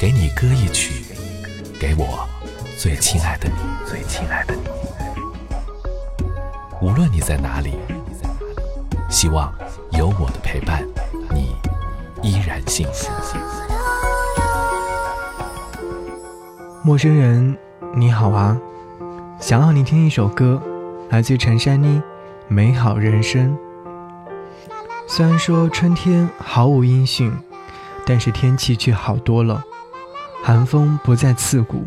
给你歌一曲，给我最亲爱的你，最亲爱的你。无论你在哪里，希望有我的陪伴，你依然幸福。陌生人，你好啊！想要你听一首歌，来自陈珊妮，《美好人生》。虽然说春天毫无音讯，但是天气却好多了，寒风不再刺骨。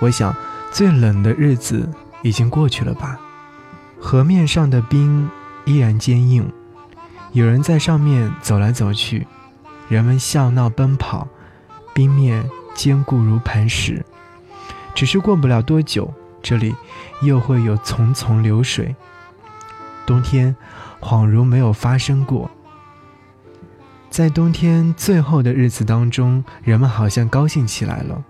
我想，最冷的日子已经过去了吧？河面上的冰依然坚硬，有人在上面走来走去，人们笑闹奔跑，冰面坚固如磐石。只是过不了多久，这里又会有淙淙流水。冬天恍如没有发生过。在冬天最后的日子当中，人们好像高兴起来了，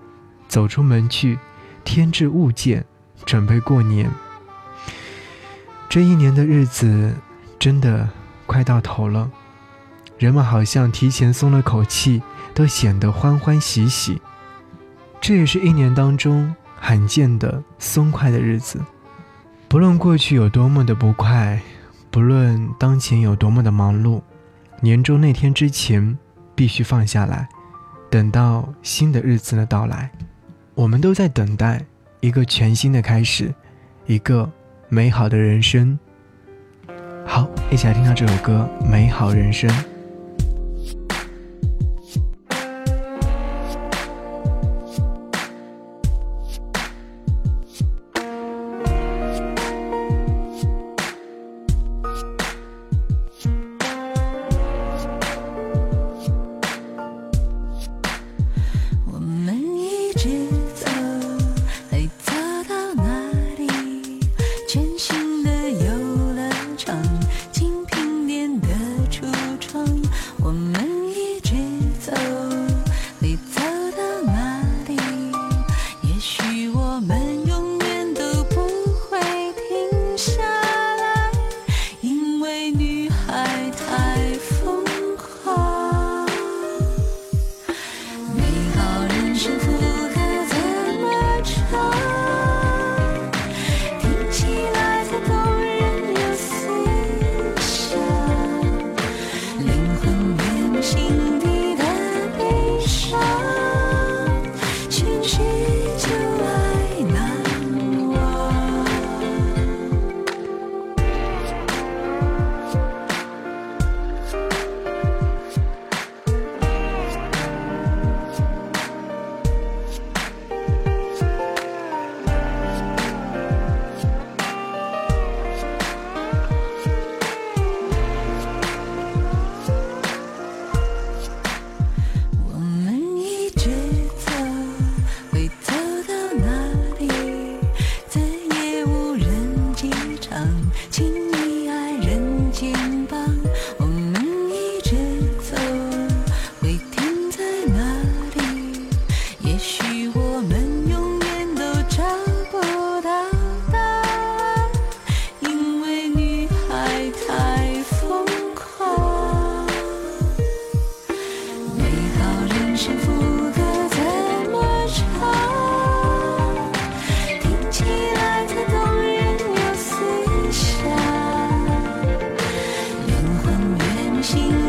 走出门去，添置物件，准备过年。这一年的日子真的快到头了，人们好像提前松了口气，都显得欢欢喜喜。这也是一年当中罕见的松快的日子。不论过去有多么的不快，不论当前有多么的忙碌，年终那天之前必须放下来，等到新的日子的到来。我们都在等待一个全新的开始，一个美好的人生。好，一起来听到这首歌《美好人生》。心。